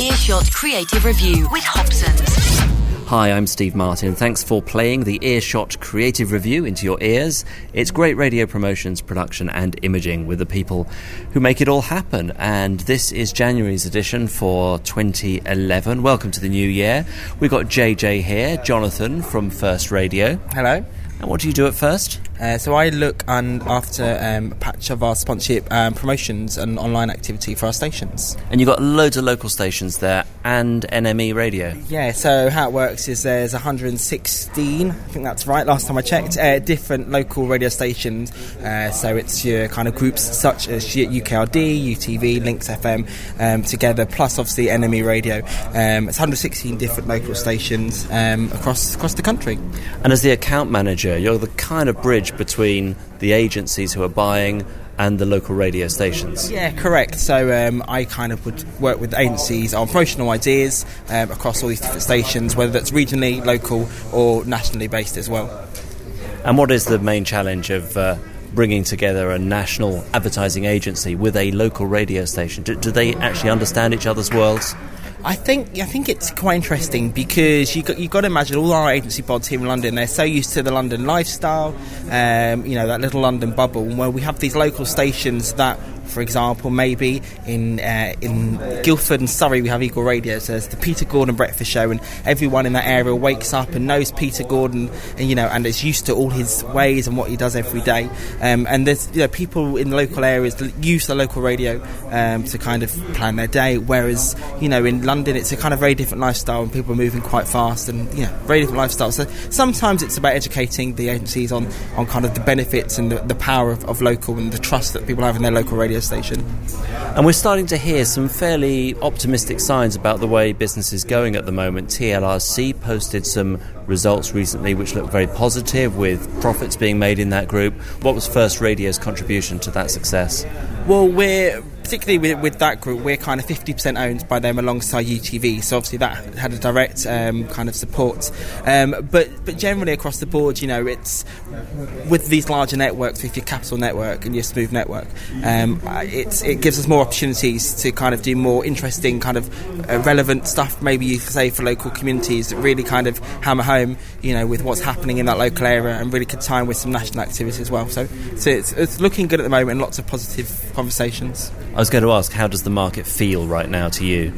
Earshot Creative Review with Hobson's. Hi, I'm Steve Martin. Thanks for playing the Earshot Creative Review into your ears. It's great radio promotions, production, and imaging with the people who make it all happen. And this is January's edition for 2011. Welcome to the new year. We've got JJ here, Jonathan from First Radio. Hello. And what do you do at First? Uh, so I look and after um, a patch of our sponsorship um, promotions and online activity for our stations. And you've got loads of local stations there and NME radio. Yeah, so how it works is there's 116, I think that's right, last time I checked, uh, different local radio stations. Uh, so it's your kind of groups such as UKRD, UTV, Lincs FM um, together, plus obviously NME radio. Um, it's 116 different local stations um, across, across the country. And as the account manager, you're the kind of bridge between the agencies who are buying and the local radio stations. Yeah, correct. So um, I kind of would work with agencies on promotional ideas um, across all these different stations, whether that's regionally, local, or nationally based as well. And what is the main challenge of uh, bringing together a national advertising agency with a local radio station? Do, do they actually understand each other's worlds? I think I think it's quite interesting because you got you got to imagine all our agency pods here in London. They're so used to the London lifestyle, um, you know that little London bubble, where we have these local stations that for example, maybe in uh, in Guildford and Surrey we have Eagle Radio. So there's the Peter Gordon Breakfast Show, and everyone in that area wakes up and knows Peter Gordon, and you know, and is used to all his ways and what he does every day. Um, and there's you know people in local areas use the local radio um, to kind of plan their day, whereas you know in London it's a kind of very different lifestyle, and people are moving quite fast, and you know, very different lifestyle. So sometimes it's about educating the agencies on on kind of the benefits and the, the power of, of local and the trust that people have in their local radio station. And we're starting to hear some fairly optimistic signs about the way business is going at the moment. TLRC posted some results recently which look very positive with profits being made in that group. What was First Radio's contribution to that success? Well, we're particularly with, with, that group, we're kind of 50% owned by them alongside UTV. So obviously that had a direct um, kind of support. Um, but but generally across the board, you know, it's with these larger networks, with your Capital Network and your Smooth Network, um, it's it gives us more opportunities to kind of do more interesting, kind of uh, relevant stuff. Maybe you say for local communities that really kind of hammer home, you know, with what's happening in that local area and really could tie in with some national activity as well. So so it's, it's looking good at the moment. Lots of positive conversations. I was going to ask, how does the market feel right now to you?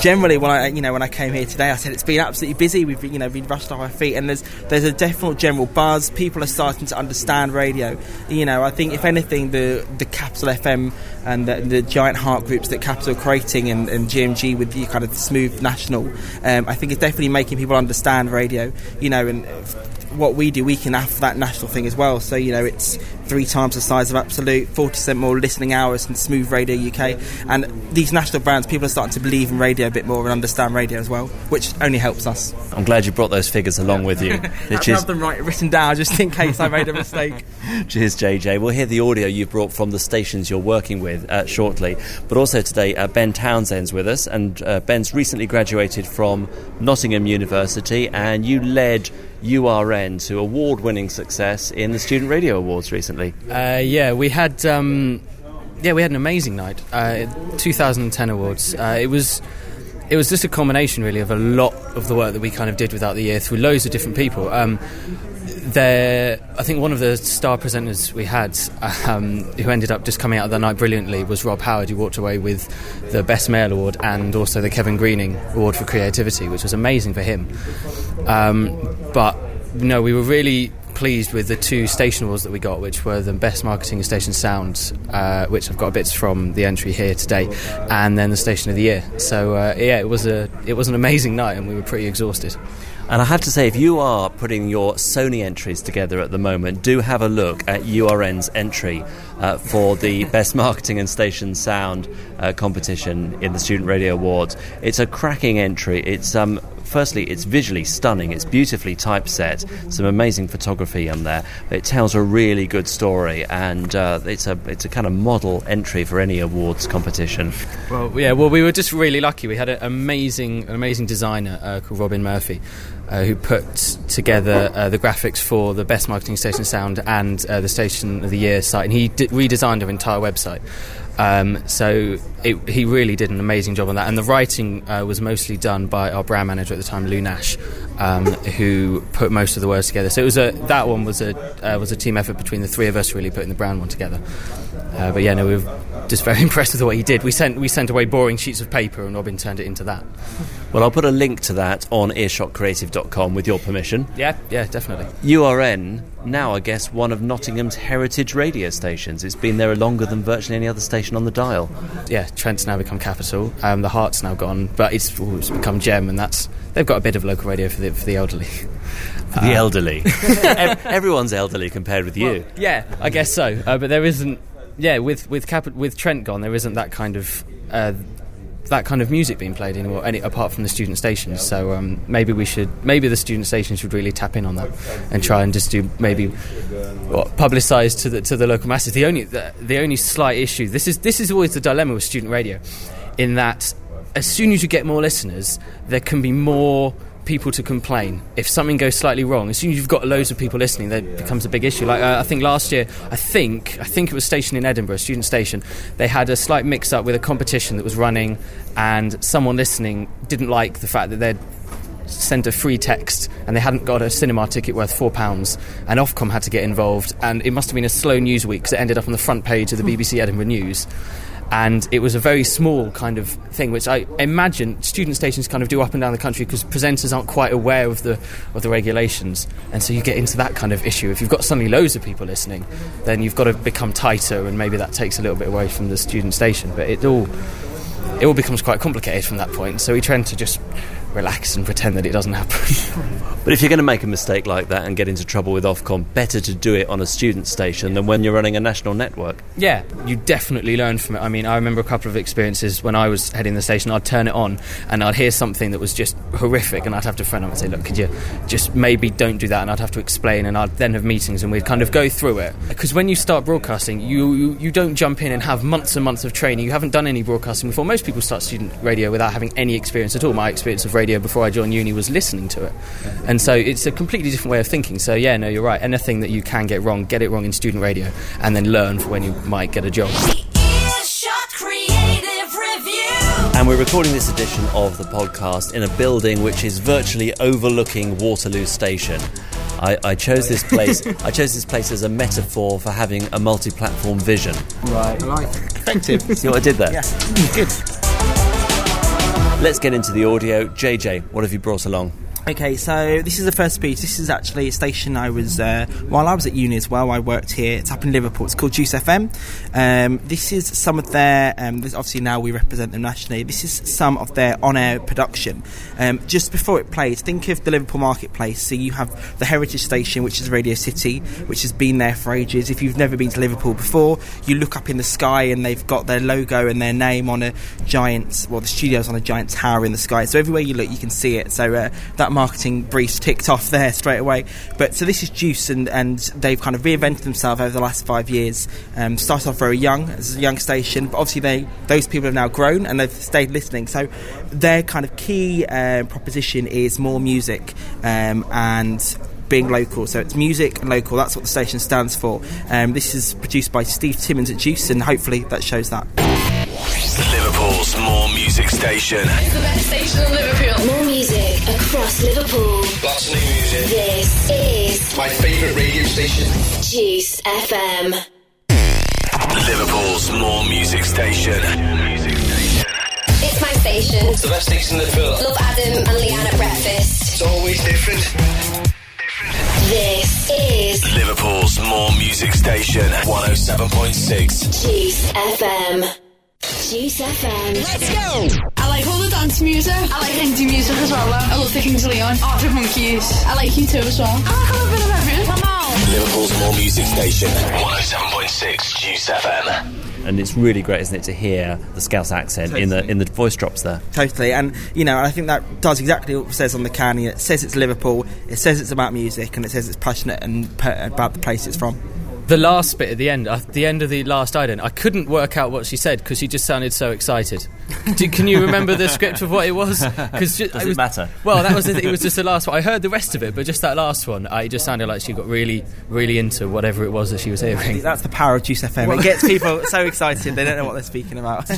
Generally, when I you know when I came here today, I said it's been absolutely busy. We've been, you know been rushed off our feet, and there's there's a definite general buzz. People are starting to understand radio. You know, I think if anything, the the Capital FM and the, the giant heart groups that Capital are creating and, and GMG with the kind of smooth national, um, I think it's definitely making people understand radio. You know, and what we do, we can have that national thing as well. So, you know, it's three times the size of Absolute, 40% more listening hours than Smooth Radio UK. And these national brands, people are starting to believe in radio a bit more and understand radio as well, which only helps us. I'm glad you brought those figures along with you. I have them right written down just in case I made a mistake. Cheers, JJ. We'll hear the audio you brought from the stations you're working with uh, shortly. But also today, uh, Ben Townsend's with us, and uh, Ben's recently graduated from Nottingham University, and you led URN to award winning success in the Student Radio Awards recently. Uh, yeah, we had. Um, yeah, we had an amazing night. Uh, 2010 awards. Uh, it was it was just a combination, really, of a lot of the work that we kind of did without the year through loads of different people. Um, there, I think one of the star presenters we had, um, who ended up just coming out of the night brilliantly, was Rob Howard, who walked away with the Best Male Award and also the Kevin Greening Award for Creativity, which was amazing for him. Um, but no, we were really pleased with the two station awards that we got, which were the best marketing station sound, uh, which I've got bits from the entry here today, and then the station of the year. So uh, yeah, it was a it was an amazing night, and we were pretty exhausted. And I have to say, if you are putting your Sony entries together at the moment, do have a look at URN's entry uh, for the Best Marketing and Station Sound uh, competition in the Student Radio Awards. It's a cracking entry. It's um, firstly, it's visually stunning. It's beautifully typeset. Some amazing photography on there. It tells a really good story, and uh, it's a it's a kind of model entry for any awards competition. Well, yeah. Well, we were just really lucky. We had an amazing an amazing designer uh, called Robin Murphy. Uh, who put together uh, the graphics for the best marketing station sound and uh, the station of the year site and he d- redesigned our entire website Um, so it, he really did an amazing job on that, and the writing uh, was mostly done by our brand manager at the time, Lou Nash, um, who put most of the words together. So it was a that one was a uh, was a team effort between the three of us, really putting the brand one together. Uh, but yeah, no, we were just very impressed with what he did. We sent we sent away boring sheets of paper, and Robin turned it into that. Well, I'll put a link to that on earshotcreative.com with your permission. Yeah, yeah, definitely. URN, now I guess one of Nottingham's heritage radio stations. It's been there longer than virtually any other station on the dial. Yeah, Trent's now become capital. Um, the Heart's now gone, but it's, ooh, it's become Gem, and that's they've got a bit of local radio for the for the elderly. For the elderly. Everyone's elderly compared with you. Yeah, I guess so. Uh, but there isn't. Yeah, with with Cap- with Trent gone, there isn't that kind of. Uh, that kind of music being played anymore, any, apart from the student stations. So um, maybe we should, maybe the student stations should really tap in on that and try and just do maybe what, publicise to the to the local masses. The only the, the only slight issue this is this is always the dilemma with student radio, in that as soon as you get more listeners, there can be more people to complain if something goes slightly wrong. As soon as you've got loads of people listening, that becomes a big issue. Like uh, I think last year, I think I think it was stationed in Edinburgh, student station. They had a slight mix-up with a competition that was running, and someone listening didn't like the fact that they'd sent a free text and they hadn't got a cinema ticket worth four pounds and Ofcom had to get involved and it must have been a slow news week because it ended up on the front page of the BBC Edinburgh News and it was a very small kind of thing, which I imagine student stations kind of do up and down the country because presenters aren't quite aware of the of the regulations, and so you get into that kind of issue. If you've got suddenly loads of people listening, then you've got to become tighter, and maybe that takes a little bit away from the student station. But it all it all becomes quite complicated from that point. So we tend to just relax and pretend that it doesn't happen. But if you're going to make a mistake like that and get into trouble with Ofcom, better to do it on a student station than when you're running a national network. Yeah, you definitely learn from it. I mean, I remember a couple of experiences when I was heading the station. I'd turn it on and I'd hear something that was just horrific, and I'd have to phone up and say, "Look, could you just maybe don't do that?" And I'd have to explain, and I'd then have meetings, and we'd kind of go through it. Because when you start broadcasting, you, you you don't jump in and have months and months of training. You haven't done any broadcasting before. Most people start student radio without having any experience at all. My experience of radio before I joined uni was listening to it, and so it's a completely different way of thinking. So yeah, no, you're right. Anything that you can get wrong, get it wrong in student radio, and then learn for when you might get a job. Earshot Creative Review. And we're recording this edition of the podcast in a building which is virtually overlooking Waterloo Station. I, I chose this place. I chose this place as a metaphor for having a multi-platform vision. Right. I like it. Effective. See what I did there? yeah. Good. Let's get into the audio. JJ, what have you brought along? Okay, so this is the first speech. This is actually a station I was uh, while I was at uni as well. I worked here. It's up in Liverpool. It's called Juice FM. Um, this is some of their. Um, this, obviously now we represent them nationally. This is some of their on-air production. Um, just before it plays, think of the Liverpool marketplace. So you have the Heritage Station, which is Radio City, which has been there for ages. If you've never been to Liverpool before, you look up in the sky and they've got their logo and their name on a giant. Well, the studio's on a giant tower in the sky. So everywhere you look, you can see it. So uh, that marketing brief's ticked off there straight away. But so this is Juice, and, and they've kind of reinvented themselves over the last five years. Um, started off very young as a young station, but obviously they those people have now grown and they've stayed listening. So their kind of key uh, proposition is more music um, and being local. So it's music and local. That's what the station stands for. Um, this is produced by Steve Timmins at Juice, and hopefully that shows that. Liverpool's more music station. It's the best station in Liverpool. More music across Liverpool. Lots of new music. This is My favourite radio station. Juice FM. Liverpool's more music station. It's my station. It's The best station in Liverpool. Love Adam and Leanne at breakfast. It's always different. This is Liverpool's more music station. 107.6. Juice FM. Juice FM. Let's go! I like all the dance music. I like indie music as well. though. I love the Kings of Leon, oh, Arctic Monkeys. I like U2 as well. I like a little bit of everything. Come on. Liverpool's more music station. 107.6 Juice FM. And it's really great, isn't it, to hear the Scouse accent in the in the voice drops there. Totally, and you know, I think that does exactly what it says on the can. It says it's Liverpool, it says it's about music, and it says it's passionate and per- about the place it's from. The last bit at the end, at the end of the last ident, I couldn't work out what she said because she just sounded so excited. Do, can you remember the script of what it was? Because Does it matter? Well, that was the, it was just the last one. I heard the rest of it, but just that last one, I it just sounded like she got really, really into whatever it was that she was hearing. That's the power of Juice FM. It gets people so excited they don't know what they're speaking about.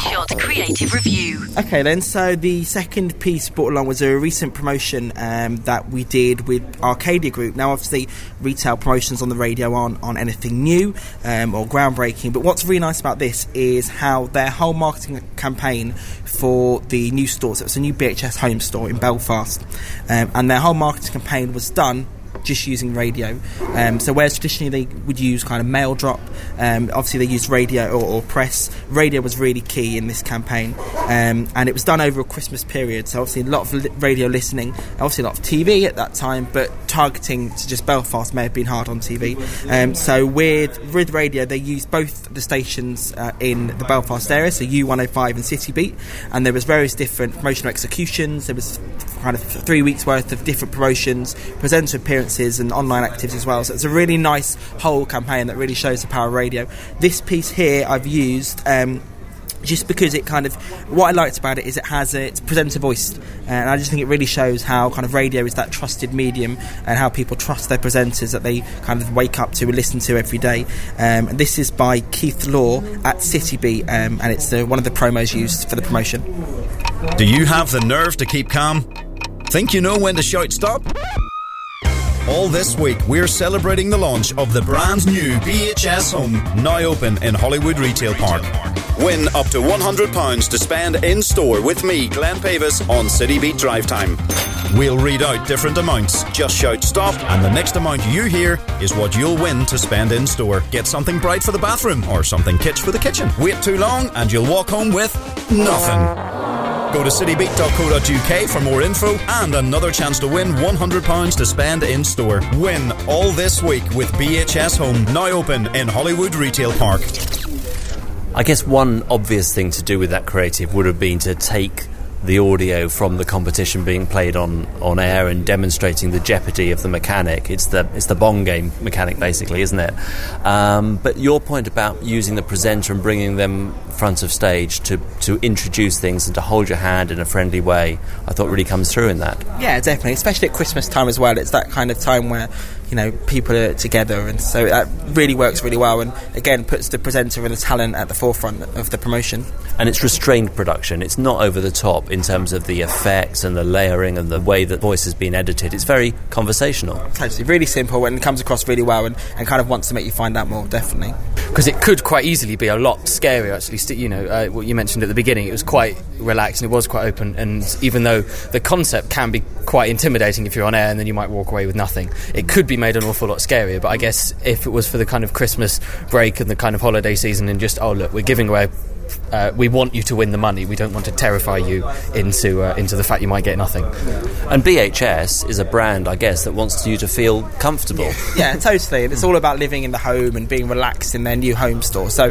Earshot Creative Review. Okay, then. So the second piece brought along was a recent promotion um, that we did with Arcadia Group. Now, obviously, retail promotions on the radio aren't on anything new um, or groundbreaking. But what's really nice about this is how their whole marketing campaign for the new store. So it's a new BHS home store in Belfast, um, and their whole marketing campaign was done just using radio. Um, so whereas traditionally they would use kind of mail drop, um, obviously they used radio or, or press. Radio was really key in this campaign, um, and it was done over a Christmas period. So obviously a lot of radio listening, obviously a lot of TV at that time, but targeting to just Belfast may have been hard on TV. Um, so with with radio, they used both the stations uh, in the Belfast area, so U105 and City Beat, and there was various different promotional executions. There was kind of three weeks worth of different promotions, presenter appearances, and online activities as well. So it's a really nice whole campaign that really shows the power of radio. This piece here I've used. Um, just because it kind of what I liked about it is it has a, it's presenter voiced and I just think it really shows how kind of radio is that trusted medium and how people trust their presenters that they kind of wake up to and listen to every day um, and this is by Keith Law at City Beat um, and it's the, one of the promos used for the promotion Do you have the nerve to keep calm? Think you know when to shout stop? All this week, we're celebrating the launch of the brand new BHS Home, now open in Hollywood Retail Park. Win up to £100 to spend in store with me, Glenn Pavis, on City Beat Drive Time. We'll read out different amounts. Just shout stop, and the next amount you hear is what you'll win to spend in store. Get something bright for the bathroom or something kitsch for the kitchen. Wait too long, and you'll walk home with nothing. Go to citybeat.co.uk for more info and another chance to win £100 to spend in store. Win all this week with BHS Home, now open in Hollywood Retail Park. I guess one obvious thing to do with that creative would have been to take the audio from the competition being played on, on air and demonstrating the jeopardy of the mechanic. It's the it's the bong game mechanic, basically, isn't it? Um, but your point about using the presenter and bringing them front of stage to, to introduce things and to hold your hand in a friendly way, I thought really comes through in that. Yeah, definitely, especially at Christmas time as well. It's that kind of time where you know people are together, and so that really works really well. And again, puts the presenter and the talent at the forefront of the promotion. And it's restrained production. It's not over the top in terms of the effects and the layering and the way that voice has been edited. It's very conversational. Totally, really simple and comes across really well, and, and kind of wants to make you find out more. Definitely. because it could quite easily be a lot scarier. Actually, St- you know, uh, what you mentioned at the beginning, it was quite relaxed and it was quite open. And even though the concept can be quite intimidating if you're on air, and then you might walk away with nothing, it could be made an awful lot scarier. But I guess if it was for the kind of Christmas break and the kind of holiday season, and just oh look, we're giving away. Uh, we want you to win the money. We don't want to terrify you into uh, into the fact you might get nothing. And BHS is a brand, I guess, that wants you to feel comfortable. Yeah, totally. And it's all about living in the home and being relaxed in their new home store. So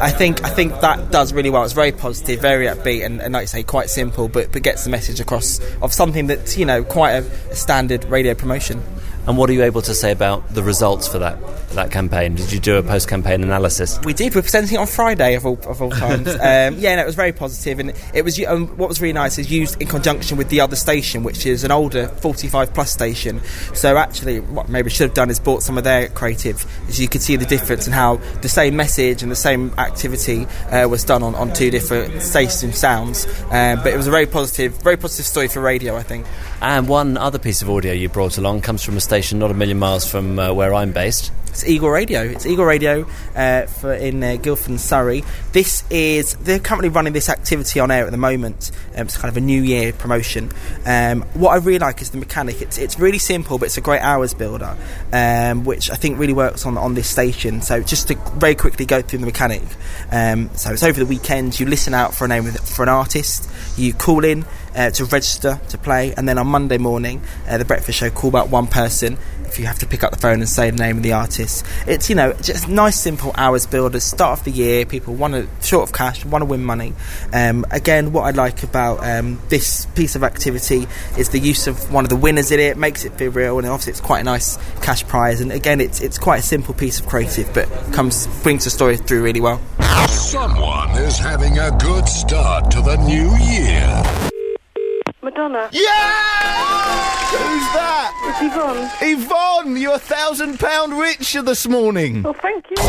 I think I think that does really well. It's very positive, very upbeat, and, and like I say, quite simple, but, but gets the message across of something that's you know quite a, a standard radio promotion. And what are you able to say about the results for that that campaign? Did you do a post campaign analysis? We did. We're presenting it on Friday of all, of all times. um, yeah, no, it was very positive. positive, and it was. Um, what was really nice is used in conjunction with the other station, which is an older 45 plus station. So actually, what maybe should have done is bought some of their creative, as you could see the difference in how the same message and the same activity uh, was done on, on two different station sounds. Um, but it was a very positive, very positive story for radio, I think. And one other piece of audio you brought along comes from a station not a million miles from uh, where I'm based. It's Eagle Radio. It's Eagle Radio uh, for in uh, Guildford and Surrey. This is they're currently running this activity on air at the moment. Um, it's kind of a New Year promotion. Um, what I really like is the mechanic. It's it's really simple, but it's a great hours builder, um, which I think really works on on this station. So just to very quickly go through the mechanic. Um, so it's over the weekend. You listen out for a name for an artist. You call in uh, to register to play, and then on Monday morning, uh, the breakfast show call out one person. If you have to pick up the phone and say the name of the artist, it's you know just nice simple hours builders. Start of the year, people want to short of cash, want to win money. Um, again, what I like about um, this piece of activity is the use of one of the winners in it. Makes it feel real, and obviously it's quite a nice cash prize. And again, it's it's quite a simple piece of creative, but comes brings the story through really well. Someone is having a good start to the new year. Madonna. Yeah! Who's that? It's Yvonne. Yvonne, you're a thousand pound richer this morning. Well, thank you.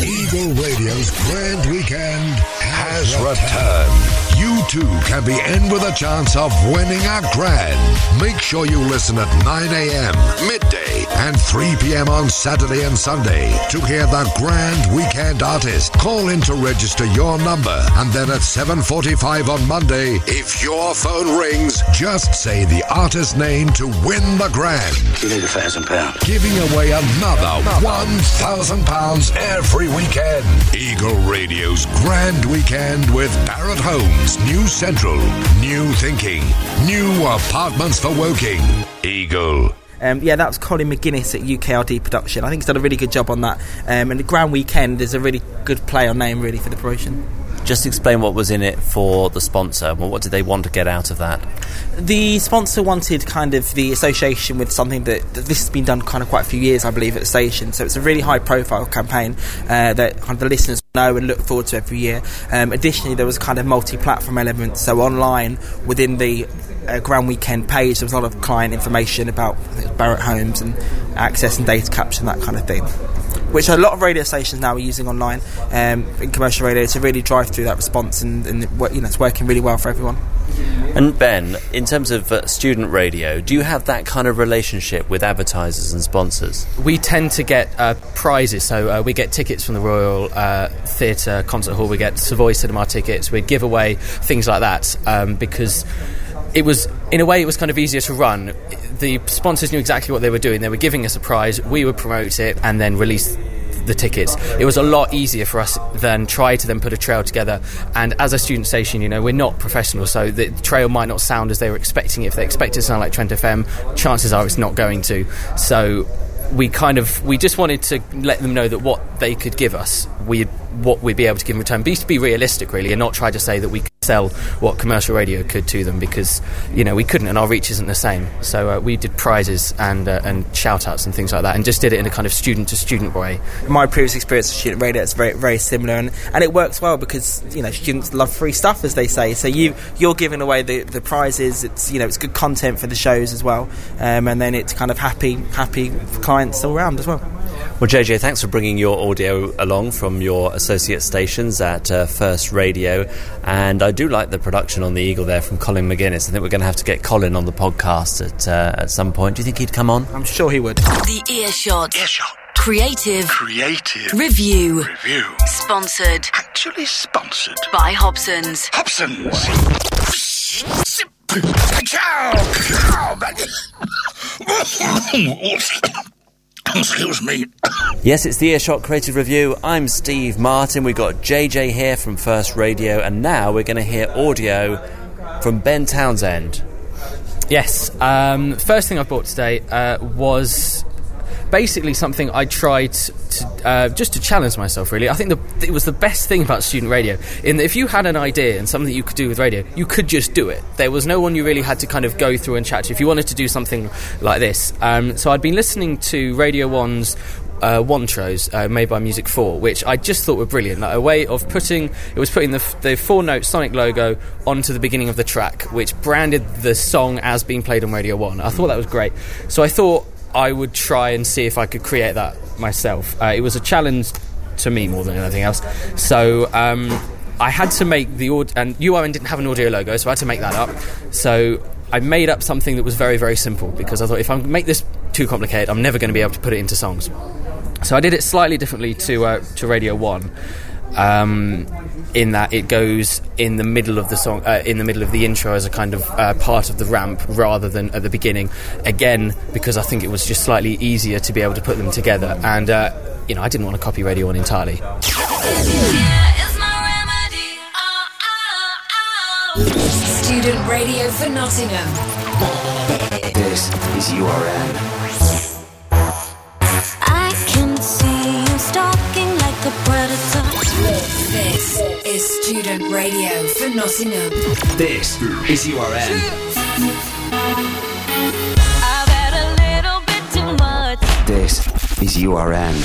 Eagle Radio's Grand Weekend has returned. You too can be in with a chance of winning a grand. Make sure you listen at 9 a.m., midday, and 3 p.m. on Saturday and Sunday to hear the Grand Weekend artist. Call in to register your number, and then at 7:45 on Monday, if your phone rings, just say the artist's name to win the grand. You need a thousand pounds. Giving away another one thousand pounds every weekend. Eagle Radio's Grand Weekend with Barratt Homes, New Central, New Thinking, New Apartments for Woking. Eagle. Um, yeah, that was Colin McGuinness at UKRD Production. I think he's done a really good job on that. Um, and the Grand Weekend is a really good play on name, really, for the promotion. Just explain what was in it for the sponsor. Well, what did they want to get out of that? The sponsor wanted kind of the association with something that, that this has been done kind of quite a few years, I believe, at the station. So it's a really high profile campaign uh, that kind of the listeners know and look forward to every year. Um, additionally, there was kind of multi platform elements. So online within the uh, Grand Weekend page, there was a lot of client information about I think it was Barratt Homes and access and data capture and that kind of thing. Which a lot of radio stations now are using online um, in commercial radio to really drive through that response, and, and you know it's working really well for everyone. And Ben, in terms of uh, student radio, do you have that kind of relationship with advertisers and sponsors? We tend to get uh, prizes, so uh, we get tickets from the Royal uh, Theatre Concert Hall, we get Savoy Cinema tickets, we give away things like that um, because it was, in a way, it was kind of easier to run. The sponsors knew exactly what they were doing. They were giving us a prize, we would promote it, and then release the tickets. It was a lot easier for us than try to then put a trail together. And as a student station, you know, we're not professional, so the trail might not sound as they were expecting it. If they expect it to sound like Trent FM, chances are it's not going to. So we kind of we just wanted to let them know that what they could give us, we what we'd be able to give in return. Be to be realistic, really, and not try to say that we sell what commercial radio could to them because you know we couldn't, and our reach isn't the same. So uh, we did prizes and uh, and shout outs and things like that, and just did it in a kind of student to student way. my previous experience with student radio is very very similar and, and it works well because you know students love free stuff as they say so you you're giving away the, the prizes it's you know it's good content for the shows as well um, and then it's kind of happy happy clients all around as well Well, JJ, thanks for bringing your audio along from your associate stations at uh, First Radio. And I do like the production on the Eagle there from Colin McGuinness. I think we're going to have to get Colin on the podcast at, uh, at some point. Do you think he'd come on? I'm sure he would. The Earshot. Earshot. Creative. Creative. Review. Review. Sponsored Actually sponsored. by Hobson's. Hobson's. Cow! Cow! Excuse me. Yes, it's the Earshot Creative Review. I'm Steve Martin. We've got JJ here from First Radio. And now we're going to hear audio from Ben Townsend. Yes. Um, first thing I bought today uh, was basically something I tried to uh, just to challenge myself. Really, I think the, it was the best thing about student radio. In that if you had an idea and something you could do with radio, you could just do it. There was no one you really had to kind of go through and chat to if you wanted to do something like this. Um, so I'd been listening to Radio One's uh, Wantros uh, made by Music 4, which I just thought were brilliant. Like a way of putting, it was putting the, the four note Sonic logo onto the beginning of the track, which branded the song as being played on Radio 1. I thought that was great. So I thought I would try and see if I could create that myself. Uh, it was a challenge to me more than anything else. So um, I had to make the audio, and URN didn't have an audio logo, so I had to make that up. So I made up something that was very, very simple because I thought if I make this too complicated, I'm never going to be able to put it into songs. So I did it slightly differently to uh, to Radio One, um, in that it goes in the middle of the song, uh, in the middle of the intro as a kind of uh, part of the ramp rather than at the beginning. Again, because I think it was just slightly easier to be able to put them together, and uh, you know I didn't want to copy Radio One entirely. Student radio for Nottingham. This is URN. I can see you stalking like a predator. This is student radio for Nottingham. This is URN. I've had a little bit too much. This is URN.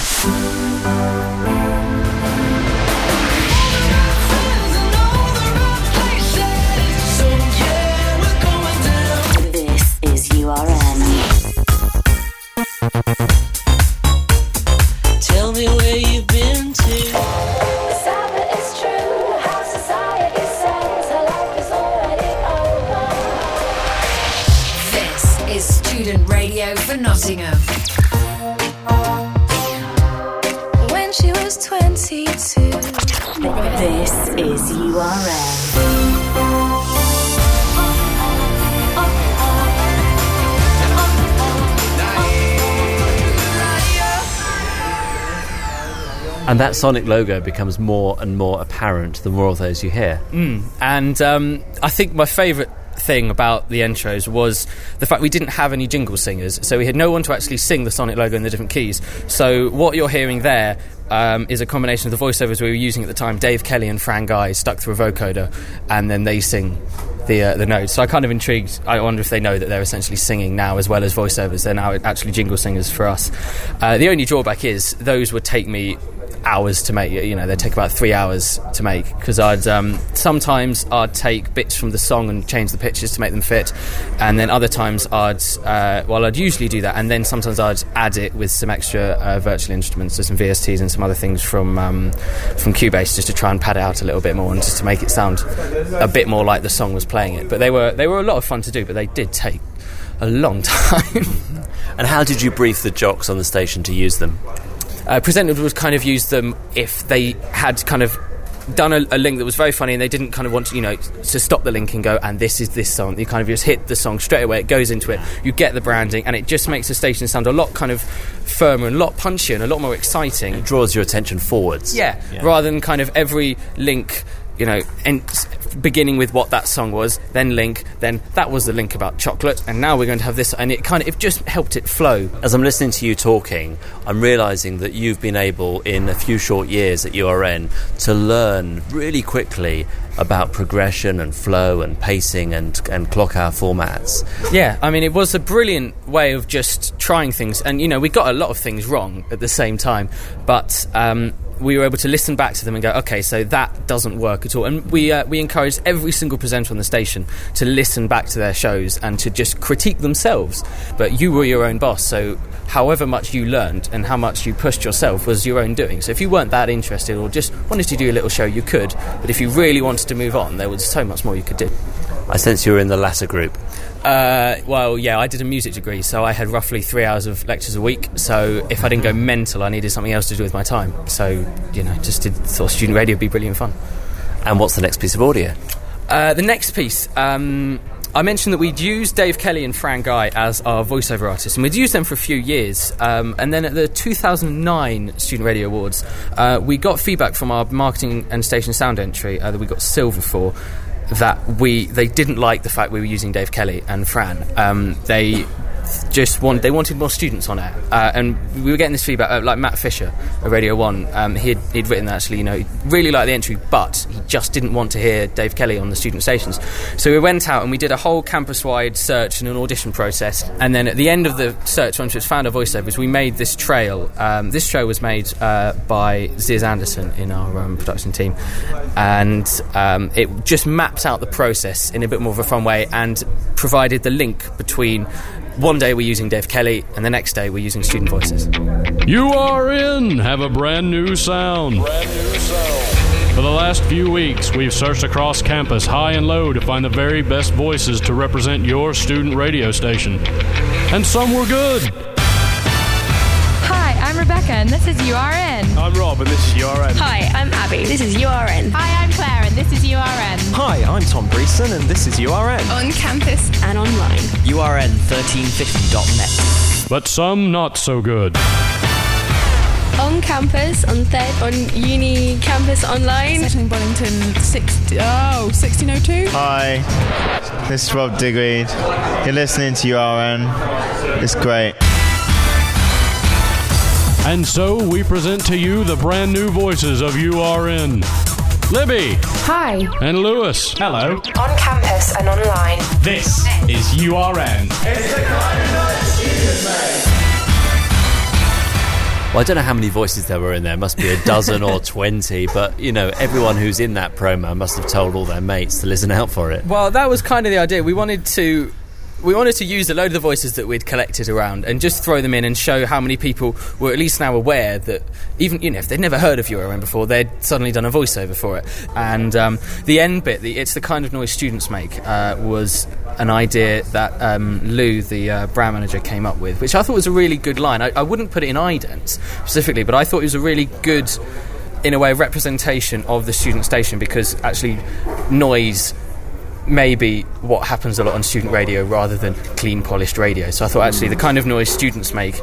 And that Sonic logo becomes more and more apparent the more of those you hear. Mm. And um, I think my favourite thing about the intros was the fact we didn't have any jingle singers, so we had no one to actually sing the Sonic logo in the different keys. So what you're hearing there um, is a combination of the voiceovers we were using at the time, Dave Kelly and Fran Guy, stuck through a vocoder, and then they sing the uh, the notes. So I kind of intrigued. I wonder if they know that they're essentially singing now as well as voiceovers. They're now actually jingle singers for us. Uh, the only drawback is those would take me hours to make. You know, they take about three hours to make because I'd um, sometimes I'd take bits from the song and change the pitches to make them fit, and then other times I'd uh, well I'd usually do that, and then sometimes I'd add it with some extra uh, virtual instruments, so some VSTs and some other things from um, from Cubase just to try and pad it out a little bit more and just to make it sound a bit more like the song was playing it. But they were they were a lot of fun to do, but they did take a long time. And how did you brief the jocks on the station to use them? Uh, presenters would kind of use them if they had kind of done a, a link that was very funny and they didn't kind of want to, you know, to stop the link and go, and this is this song. You kind of just hit the song straight away, it goes into it, you get the branding, and it just makes the station sound a lot kind of firmer and a lot punchier and a lot more exciting. It draws your attention forwards. Yeah, rather than kind of every link, you know, and beginning with what that song was, then link, then that was the link about chocolate, and now we're going to have this, and it kind of it just helped it flow. As I'm listening to you talking, I'm realizing that you've been able, in a few short years at URN, to learn really quickly about progression and flow and pacing and, and clock hour formats. Yeah, I mean, it was a brilliant way of just trying things, and you know, we got a lot of things wrong at the same time, but. Um, we were able to listen back to them and go, okay, so that doesn't work at all. And we uh, we encouraged every single presenter on the station to listen back to their shows and to just critique themselves. But you were your own boss, so however much you learned and how much you pushed yourself was your own doing. So if you weren't that interested or just wanted to do a little show, you could. But if you really wanted to move on, there was so much more you could do. I sense you were in the latter group. Uh, well, yeah, I did a music degree, so I had roughly three hours of lectures a week. So if I didn't go mental, I needed something else to do with my time. So you know, just did thought student radio would be brilliant fun. And what's the next piece of audio? Uh, the next piece. Um, I mentioned that we'd used Dave Kelly and Fran Guy as our voiceover artists, and we'd used them for a few years. Um, and then at the 2009 Student Radio Awards, uh, we got feedback from our marketing and station sound entry uh, that we got silver for. That we they didn't like the fact we were using Dave Kelly and Fran. Um, they just want they wanted more students on it, uh, and we were getting this feedback. Uh, like Matt Fisher at Radio One, um, he'd, he'd written that actually, you know, he really liked the entry, but he just didn't want to hear Dave Kelly on the student stations. So we went out and we did a whole campus-wide search and an audition process, and then at the end of the search, once we found our voiceovers, we made this trail. Um, this trail was made uh, by Ziz Anderson in our um, production team, and um, it just maps out the process in a bit more of a fun way and provided the link between one day we're using Dave Kelly, and the next day we're using student voices. URN have a brand new sound. For the last few weeks, we've searched across campus high and low to find the very best voices to represent your student radio station. And some were good. Hi, Rebecca, and this is URN. I'm Rob, and this is URN. Hi, I'm Abby. This is URN. Hi, I'm Claire, and this is URN. Hi, I'm Tom Breeson, and this is URN. On campus and online. URN1350.net. But some not so good. On campus, on third, on uni campus online. Settling Bonington 60, oh, 1602. Hi, this is Rob Digweed. You're listening to URN. It's great. And so we present to you the brand new voices of URN. Libby. Hi. And Lewis. Hello. On campus and online. This is URN. It's the kind of Jesus May. Well, I don't know how many voices there were in there. Must be a dozen or twenty. But you know, everyone who's in that promo must have told all their mates to listen out for it. Well, that was kind of the idea. We wanted to we wanted to use a load of the voices that we'd collected around and just throw them in and show how many people were at least now aware that even you know if they'd never heard of URN before, they'd suddenly done a voiceover for it. And um, the end bit, the, it's the kind of noise students make, uh, was an idea that um, Lou, the uh, brand manager, came up with, which I thought was a really good line. I, I wouldn't put it in idents specifically, but I thought it was a really good in a way representation of the student station because actually noise may be what happens a lot on student radio rather than clean polished radio. So i thought actually the kind of noise students make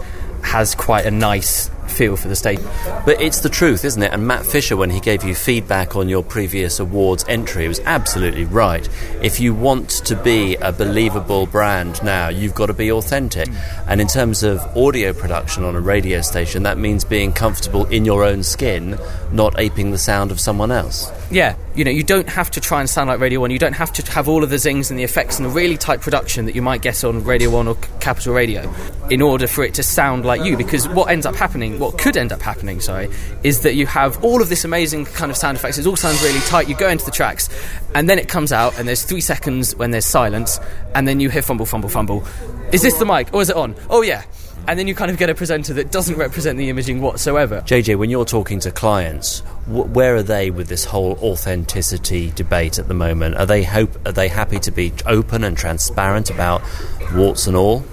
has quite a nice feel for the station But it's the truth, isn't it? And Matt Fisher, when he gave you feedback on your previous awards entry, was absolutely right. If you want to be a believable brand now, you've got to be authentic. Hmm. And in terms of audio production on a radio station, that means being comfortable in your own skin, not aping the sound of someone else. yeah you know you don't have to try and sound like radio 1 you don't have to have all of the zings and the effects and the really tight production that you might get on radio 1 or capital radio in order for it to sound like you because what ends up happening what could end up happening sorry is that you have all of this amazing kind of sound effects it all sounds really tight you go into the tracks and then it comes out and there's three seconds when there's silence and then you hear fumble fumble fumble is this the mic or is it on oh yeah and then you kind of get a presenter that doesn't represent the imaging whatsoever JJ, when you're talking to clients, wh- where are they with this whole authenticity debate at the moment? Are they hope? Are they happy to be open and transparent about warts and all?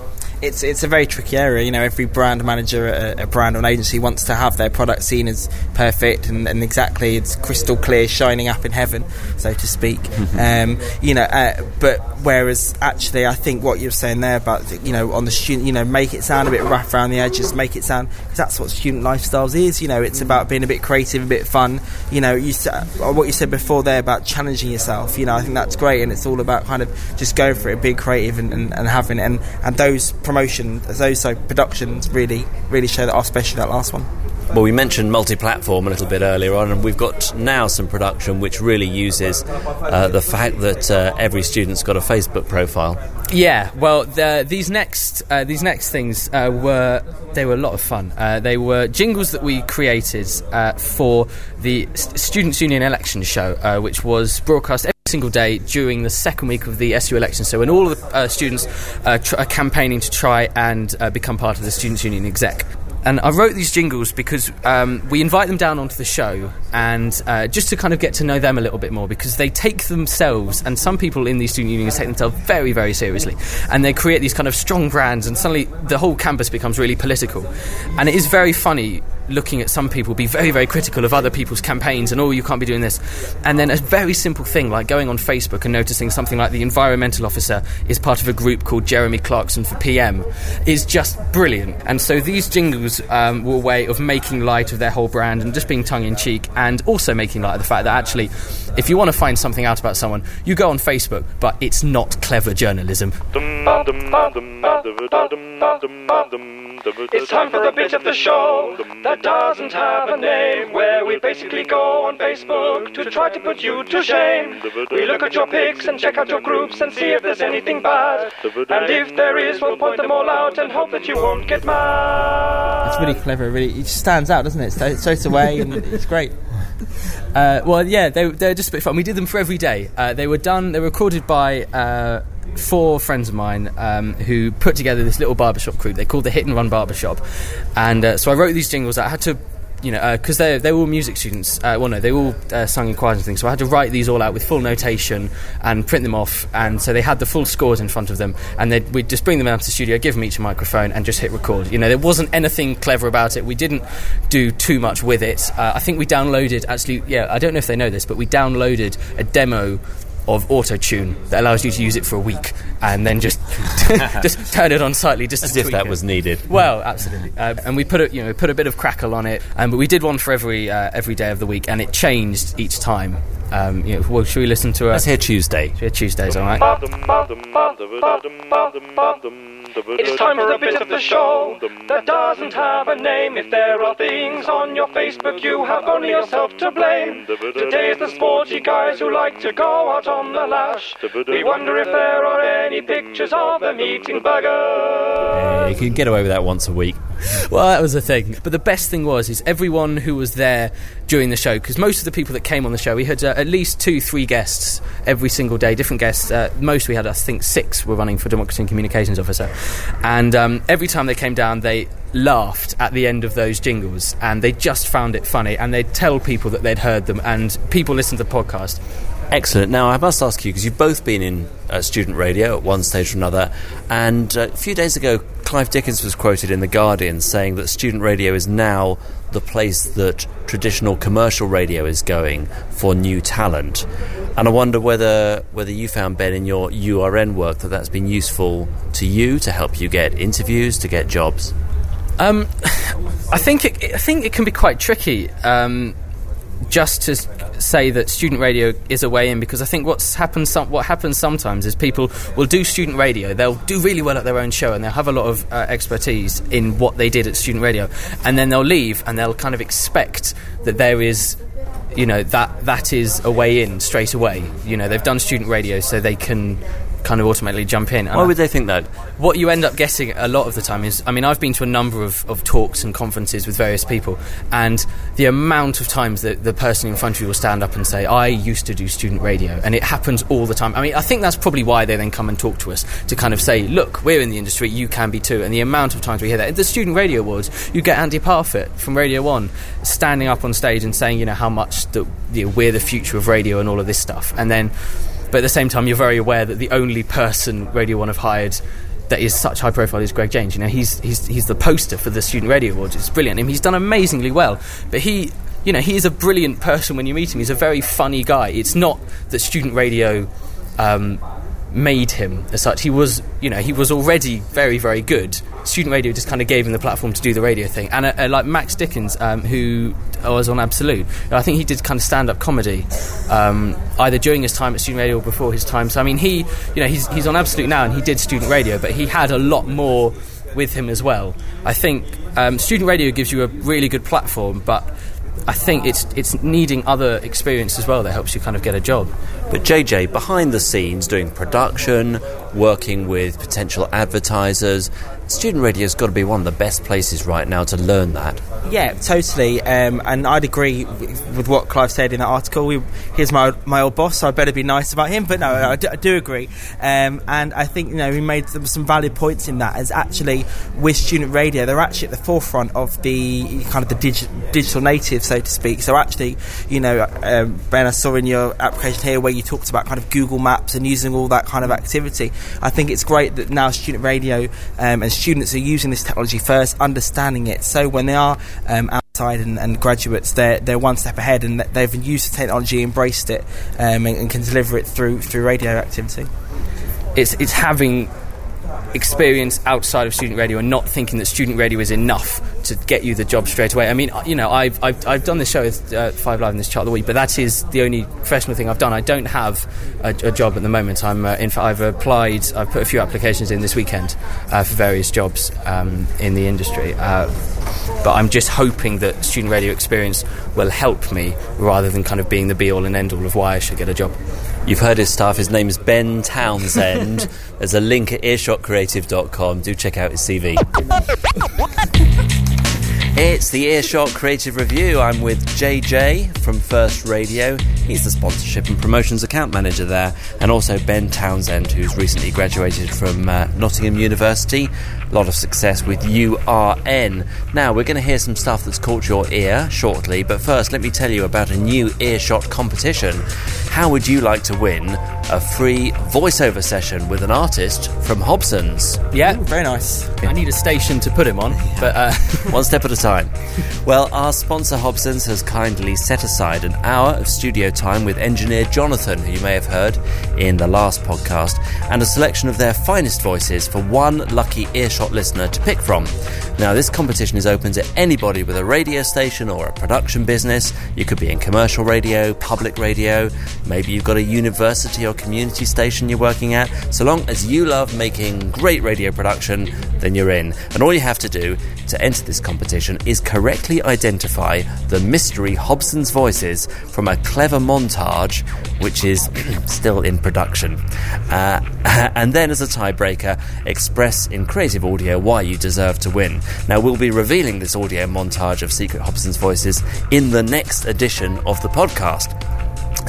It's it's a very tricky area. You know, every brand manager at a, brand or an agency wants to have their product seen as perfect and, and exactly it's crystal clear, shining up in heaven, so to speak. um, you know, uh, but whereas actually, I think what you're saying there about you know on the student, you know, make it sound a bit rough around the edges, make it sound because that's what student lifestyles is. You know, it's about being a bit creative, a bit fun. You know, you uh, what you said before there about challenging yourself. You know, I think that's great, and it's all about kind of just going for it, being creative, and, and, and having it. and and those promotions, those so productions really really show that, especially that last one. Well, we mentioned multi-platform a little bit earlier on, and we've got now some production which really uses uh, the fact that uh, every student's got a Facebook profile. Yeah, well, the, these next uh, these next things uh, were they were a lot of fun. Uh, they were jingles that we created uh, for the S- Students' Union election show, uh, which was broadcast every single day during the second week of the SU election. So when all of the uh, students uh, tr- are campaigning to try and uh, become part of the Students' Union exec. And I wrote these jingles because um, we invite them down onto the show and uh, just to kind of get to know them a little bit more because they take themselves, and some people in these student unions take themselves very, very seriously. And they create these kind of strong brands, and suddenly the whole campus becomes really political. And it is very funny looking at some people be very, very critical of other people's campaigns and, oh, you can't be doing this. And then a very simple thing like going on Facebook and noticing something like the environmental officer is part of a group called Jeremy Clarkson for PM is just brilliant. And so these jingles um, were a way of making light of their whole brand and just being tongue in cheek and also making light of the fact that actually, if you want to find something out about someone, you go on Facebook, but it's not clever journalism. It's time for the bit of the show that doesn't have a name, where we basically go on Facebook to try to put you to shame. We look at your pics and check out your groups and see if there's anything bad. And if there is, we'll point them all out and hope that you won't get mad. It's really clever. Really, it stands out, doesn't it? Straight, straight away, and it's great. Uh, well, yeah, they, they're just a bit fun. We did them for every day. Uh, they were done, they were recorded by uh, four friends of mine um, who put together this little barbershop crew. They called the Hit and Run Barbershop. And uh, so I wrote these jingles. I had to, you know, because they're, they're all music students. Uh, well, no, they all uh, sung in choirs and things. So I had to write these all out with full notation and print them off. And so they had the full scores in front of them. And we'd just bring them out to the studio, give them each a microphone, and just hit record. You know, there wasn't anything clever about it. We didn't do too much with it. Uh, I think we downloaded, actually, yeah, I don't know if they know this, but we downloaded a demo of auto tune that allows you to use it for a week and then just just turn it on slightly just As to if that it. was needed. Well, absolutely. Uh, and we put it, you know, put a bit of crackle on it, um, but we did one for every uh, every day of the week, and it changed each time. Um, you know, well, should we listen to? A, Let's hear Tuesday. Should we hear Tuesdays, all right? It's time for a bit of the show that doesn't have a name. If there are things on your Facebook, you have only yourself to blame. Today's the sporty guys who like to go out on the lash. We wonder if there are any pictures of them eating burgers. Yeah, you can get away with that once a week. well, that was the thing. But the best thing was is everyone who was there during the show, because most of the people that came on the show, we had uh, at least two, three guests every single day, different guests. Uh, most we had, I think, six were running for Democracy and Communications Officer, and um, every time they came down, they laughed at the end of those jingles, and they just found it funny, and they'd tell people that they'd heard them, and people listened to the podcast. Excellent. Now, I must ask you, because you've both been in uh, student radio at one stage or another, and uh, a few days ago, Clive Dickens was quoted in The Guardian saying that student radio is now the place that traditional commercial radio is going for new talent. And I wonder whether, whether you found, Ben, in your URN work, that that's been useful to you to help you get interviews, to get jobs. Um, I think it, I think it can be quite tricky. Um, just to say that student radio is a way in because I think what's happened some, what happens sometimes is people will do student radio. They'll do really well at their own show and they'll have a lot of uh, expertise in what they did at student radio. And then they'll leave and they'll kind of expect that there is you know that that is a way in straight away. You know they've done student radio so they can kind of automatically jump in. Why would they think that? What you end up getting a lot of the time is, I mean, I've been to a number of, of talks and conferences with various people, and the amount of times that the person in front of you will stand up and say, I used to do student radio, and it happens all the time. I mean, I think that's probably why they then come and talk to us to kind of say, look, we're in the industry, you can be too. And the amount of times we hear that. At the Student Radio Awards, you get Andy Parfitt from Radio 1 standing up on stage and saying, you know, how much the, you know, we're the future of radio and all of this stuff. And then but at the same time, you're very aware that the only person Radio One have hired that is such high profile is Greg James. You know, he's he's he's the poster for the Student Radio Awards. It's brilliant. I mean, he's done amazingly well. But he, you know, he is a brilliant person when you meet him. He's a very funny guy. It's not that Student Radio. Um, made him as such. He was you know he was already very very good. Student radio just kind of gave him the platform to do the radio thing. And uh, uh, like Max Dickins um, who was on absolute i think he did kind of stand-up comedy um, either during his time at student radio or before his time. So i mean he you know he's, he's on absolute now and he did student radio but he had a lot more with him as well. I think um, student radio gives you a really good platform but I think it's it's needing other experience as well that helps you kind of get a job. But JJ, behind the scenes, doing production, working with potential advertisers, student radio's got to be one of the best places right now to learn that. Yeah, totally. Um, and I'd agree with what Clive said in that article. We, he's my my old boss, so I better be nice about him. But no, I do, I do agree. Um, and I think you know he made some, some valid points in that. As actually with student radio, they're actually at the forefront of the kind of the digi- digital native, so to speak. So actually, you know, um, Ben, I saw in your application here where you talked about kind of Google Maps and using all that kind of activity. I think it's great that now student radio um, and students are using this technology first, understanding it. So when they are um, outside and, and, graduates, they're they're one step ahead and they've used the technology, embraced it, um, and, and, can deliver it through through radio activity. It's it's having experience outside of student radio and not thinking that student radio is enough to get you the job straight away. I mean, you know, I've, I've, I've done this show with uh, Five Live in this chart of the week, but that is the only professional thing I've done. I don't have a, a job at the moment. I'm uh, in I've applied. I've put a few applications in this weekend uh, for various jobs um, in the industry. Uh, but I'm just hoping that student radio experience will help me rather than kind of being the be all and end all of why I should get a job. You've heard his stuff. His name is Ben Townsend. There's a link at earshotcreative.com. Do check out his CV. It's the Earshot Creative Review. I'm with JJ from First Radio. He's the sponsorship and promotions account manager there, and also Ben Townsend, who's recently graduated from uh, Nottingham University. A lot of success with URN. Now, we're going to hear some stuff that's caught your ear shortly, but first, let me tell you about a new Earshot competition. How would you like to win a free voiceover session with an artist from Hobson's? Yeah, Ooh, very nice. I need a station to put him on, but uh... one step at a time. Well, our sponsor Hobson's has kindly set aside an hour of studio time with engineer Jonathan, who you may have heard in the last podcast, and a selection of their finest voices for one lucky earshot listener to pick from. Now, this competition is open to anybody with a radio station or a production business. You could be in commercial radio, public radio. Maybe you've got a university or community station you're working at. So long as you love making great radio production, then you're in. And all you have to do to enter this competition is correctly identify the mystery Hobson's voices from a clever montage which is still in production. Uh, and then, as a tiebreaker, express in creative audio why you deserve to win. Now, we'll be revealing this audio montage of Secret Hobson's voices in the next edition of the podcast.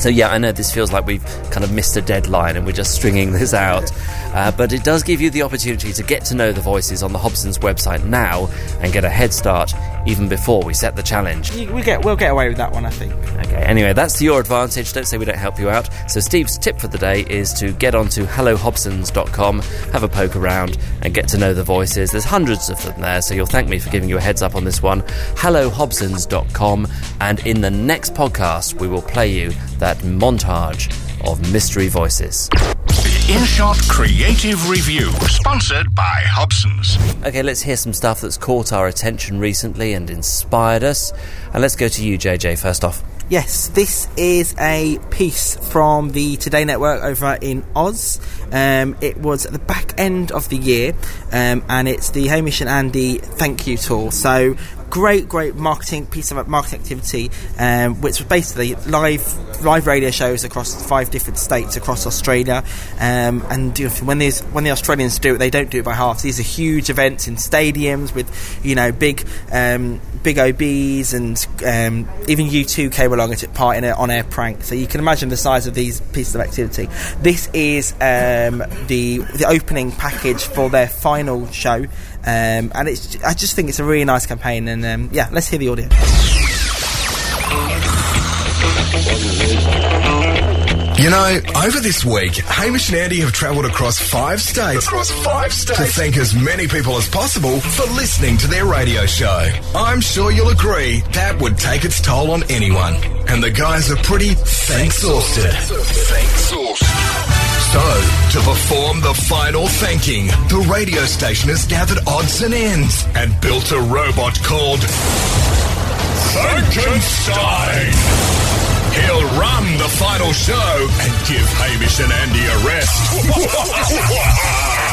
So, yeah, I know this feels like we've kind of missed a deadline and we're just stringing this out. Uh, but it does give you the opportunity to get to know the voices on the Hobson's website now and get a head start even before we set the challenge. We get, we'll get away with that one, I think. Okay, anyway, that's to your advantage. Don't say we don't help you out. So, Steve's tip for the day is to get onto hellohobsons.com, have a poke around, and get to know the voices. There's hundreds of them there, so you'll thank me for giving you a heads up on this one. hellohobsons.com, and in the next podcast, we will play you that montage of mystery voices. The Earshot Creative Review, sponsored by Hobson's. Okay, let's hear some stuff that's caught our attention recently and inspired us. And let's go to you, JJ, first off. Yes, this is a piece from the 2Day Network over in Oz. Um, it was at the back end of the year, um, and it's the Hamish and Andy thank you tour. So great, great marketing piece of marketing activity, um, which was basically live live radio shows across five different states across Australia. Um, and you know, when there's when the Australians do it, they don't do it by half. These are huge events in stadiums with you know big um, big OBs and um, even U2 came along and took part in an on-air prank. So you can imagine the size of these pieces of activity. This is um, the the opening package for their final show. Um, and it's, I just think it's a really nice campaign. And um, yeah, let's hear the audio. You know, over this week, Hamish and Andy have travelled across five states. Across five states. To thank as many people as possible for listening to their radio show. I'm sure you'll agree that would take its toll on anyone. And the guys are pretty thanks-exhausted. Thanks-exhausted. So, to perform the final thanking, the radio station has gathered odds and ends and built a robot called Frankenstein. He'll run the final show and give Hamish and Andy a rest.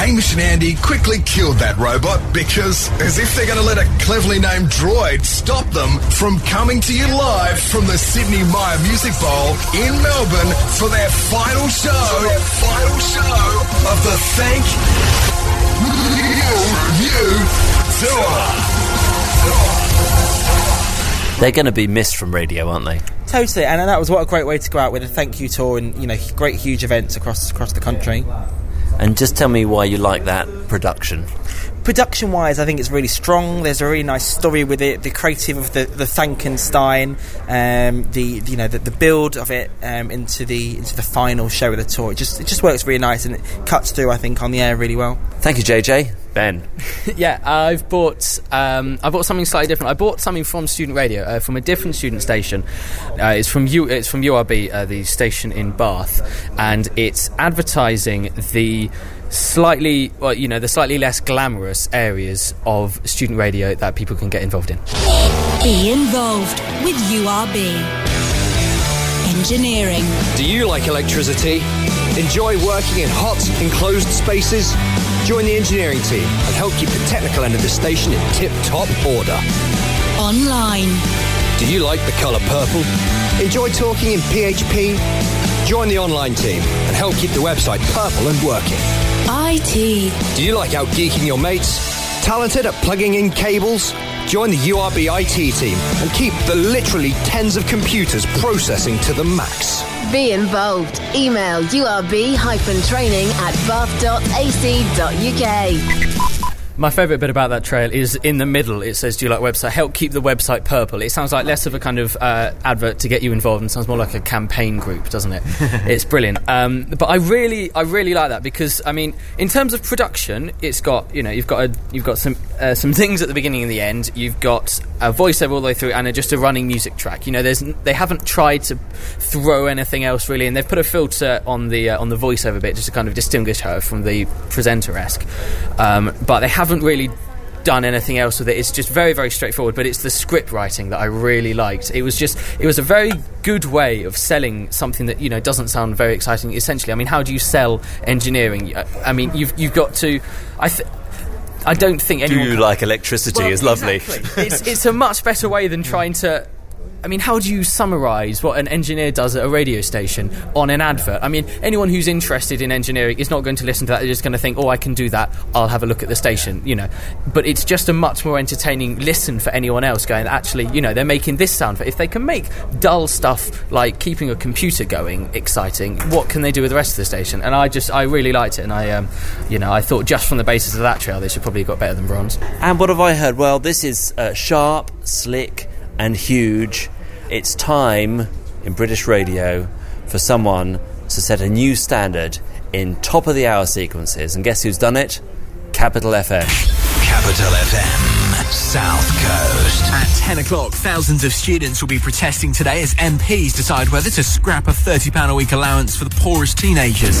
Hamish and Andy quickly killed that robot because, as if they're going to let a cleverly named droid stop them from coming to you live from the Sydney Myer Music Bowl in Melbourne for their final show, their final show of the Thank You You Tour. They're going to be missed from radio, aren't they? Totally, and that was what a great way to go out with a thank you tour and you know great huge events across across the country. And just tell me why you like that production. Production wise, I think it's really strong. There's a really nice story with it. The creative of the the Frankenstein, um, the you know the, the build of it um, into the into the final show of the tour. It just it just works really nice and it cuts through. I think on the air really well. Thank you, JJ. Ben. yeah, I've bought um, I bought something slightly different. I bought something from student radio, uh, from a different student station. Uh, it's from U, it's from URB, uh, the station in Bath, and it's advertising the slightly, well, you know, the slightly less glamorous areas of student radio that people can get involved in. Be involved with URB. Engineering. Do you like electricity? Enjoy working in hot, enclosed spaces? Join the engineering team and help keep the technical end of the station in tip top order. Online. Do you like the colour purple? Enjoy talking in PHP? Join the online team and help keep the website purple and working. IT. Do you like out geeking your mates? Talented at plugging in cables? Join the URB IT team and keep the literally tens of computers processing to the max. Be involved. Email urb-training at bath.ac.uk. My favourite bit about that trail is in the middle. It says, "Do you like website? Help keep the website purple." It sounds like less of a kind of uh, advert to get you involved, and sounds more like a campaign group, doesn't it? it's brilliant. Um, but I really, I really like that because I mean, in terms of production, it's got you know you've got a, you've got some uh, some things at the beginning and the end. You've got a voiceover all the way through, and a, just a running music track. You know, there's they haven't tried to throw anything else really, and they've put a filter on the uh, on the voiceover bit just to kind of distinguish her from the presenter esque. Um, but they haven't really done anything else with it. It's just very, very straightforward. But it's the script writing that I really liked. It was just, it was a very good way of selling something that you know doesn't sound very exciting. Essentially, I mean, how do you sell engineering? I, uh, I mean, you've you've got to, I. Th- I don't think anyone. Do you like electricity? Well, is lovely. exactly. it's, it's a much better way than trying to. I mean, how do you summarise what an engineer does at a radio station on an advert? I mean, anyone who's interested in engineering is not going to listen to that. They're just going to think, "Oh, I can do that. I'll have a look at the station," you know. But it's just a much more entertaining listen for anyone else. Going, actually, you know, they're making this sound. If they can make dull stuff like keeping a computer going exciting, what can they do with the rest of the station? And I just, I really liked it, and I, um, you know, I thought just from the basis of that trail, they should probably have got better than bronze. And what have I heard? Well, this is uh, sharp, slick, and huge. It's time in British radio for someone to set a new standard in top of the hour sequences. And guess who's done it? Capital FM. Capital FM, South Coast. At 10 o'clock, thousands of students will be protesting today as MPs decide whether to scrap a £30 a week allowance for the poorest teenagers.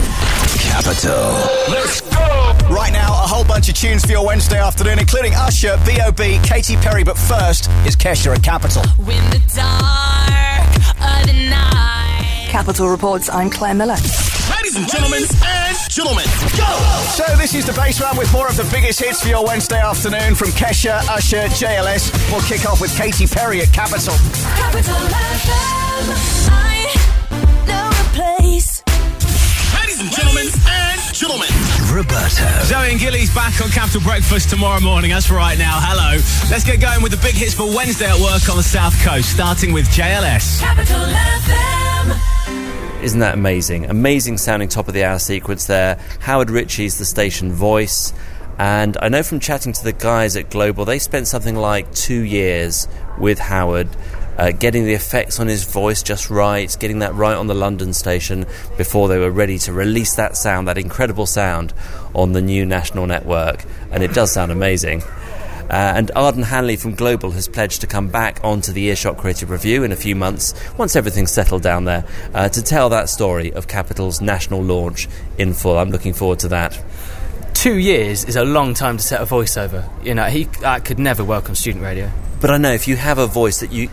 Capital. Let's go! Right now, a whole bunch of tunes for your Wednesday afternoon, including Usher, B.O.B., Katy Perry, but first is Kesha at Capital. When the dark of the night. Capital reports. I'm Claire Miller. Ladies and gentlemen, and gentlemen, go! So this is the base round with more of the biggest hits for your Wednesday afternoon from Kesha, Usher, JLS. We'll kick off with Katy Perry at Capital. Capital FM. I know a place. Ladies and gentlemen, and gentlemen, Roberto. Zoe and Gilly's back on Capital Breakfast tomorrow morning. That's for right now. Hello. Let's get going with the big hits for Wednesday at work on the South Coast, starting with JLS. Capital FM. Isn't that amazing? Amazing sounding top of the hour sequence there. Howard Ritchie's the station voice. And I know from chatting to the guys at Global, they spent something like two years with Howard, uh, getting the effects on his voice just right, getting that right on the London station before they were ready to release that sound, that incredible sound, on the new national network. And it does sound amazing. Uh, and Arden Hanley from Global has pledged to come back onto the Earshot Creative Review in a few months, once everything's settled down there, uh, to tell that story of Capital's national launch in full. I'm looking forward to that. Two years is a long time to set a voiceover. You know, he uh, could never welcome student radio. But I know if you have a voice that you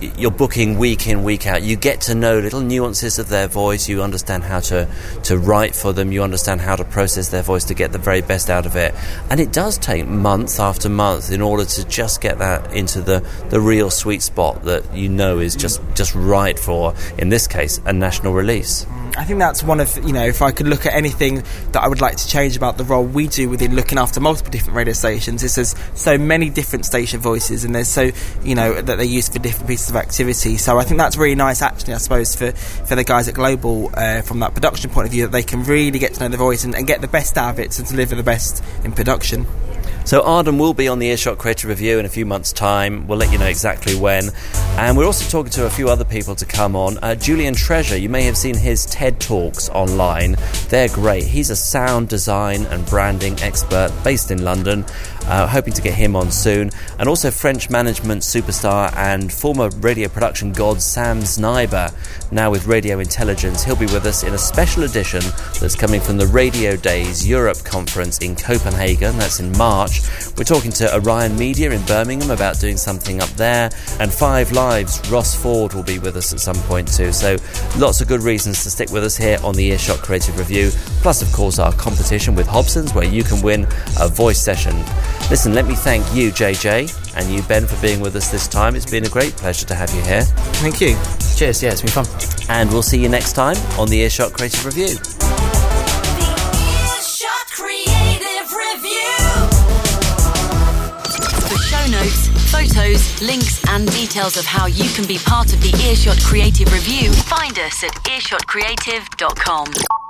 you're booking week in week out. You get to know little nuances of their voice. You understand how to to write for them. You understand how to process their voice to get the very best out of it. And it does take month after month in order to just get that into the the real sweet spot that you know is just just right for in this case a national release I think that's one of you know if I could look at anything that I would like to change about the role we do within looking after multiple different radio stations is there's so many different station voices and there's so you know that they use for different pieces of activity so I think that's really nice actually I suppose for, for the guys at Global uh, from that production point of view that they can really get to know the voice and, and get the best out of it to deliver the best in production. So Arden will be on the Earshot Creative Review in a few months' time. We'll let you know exactly when. And we're also talking to a few other people to come on. Uh, Julian Treasure, you may have seen his TED Talks online. They're great. He's a sound design and branding expert based in London. Uh, hoping to get him on soon. And also French management superstar and former radio production god Sam Sniber, now with Radio Intelligence. He'll be with us in a special edition that's coming from the Radio Days Europe conference in Copenhagen. That's in March. We're talking to Orion Media in Birmingham about doing something up there. And Five Lives, Ross Ford will be with us at some point too. So lots of good reasons to stick with us here on the Earshot Creative Review. Plus, of course, our competition with Hobson's where you can win a voice session. Listen, let me thank you, JJ, and you, Ben, for being with us this time. It's been a great pleasure to have you here. Thank you. Cheers, yeah, it's been fun. And we'll see you next time on the Earshot Creative Review. For show notes, photos, links, and details of how you can be part of the Earshot Creative Review, find us at earshotcreative.com.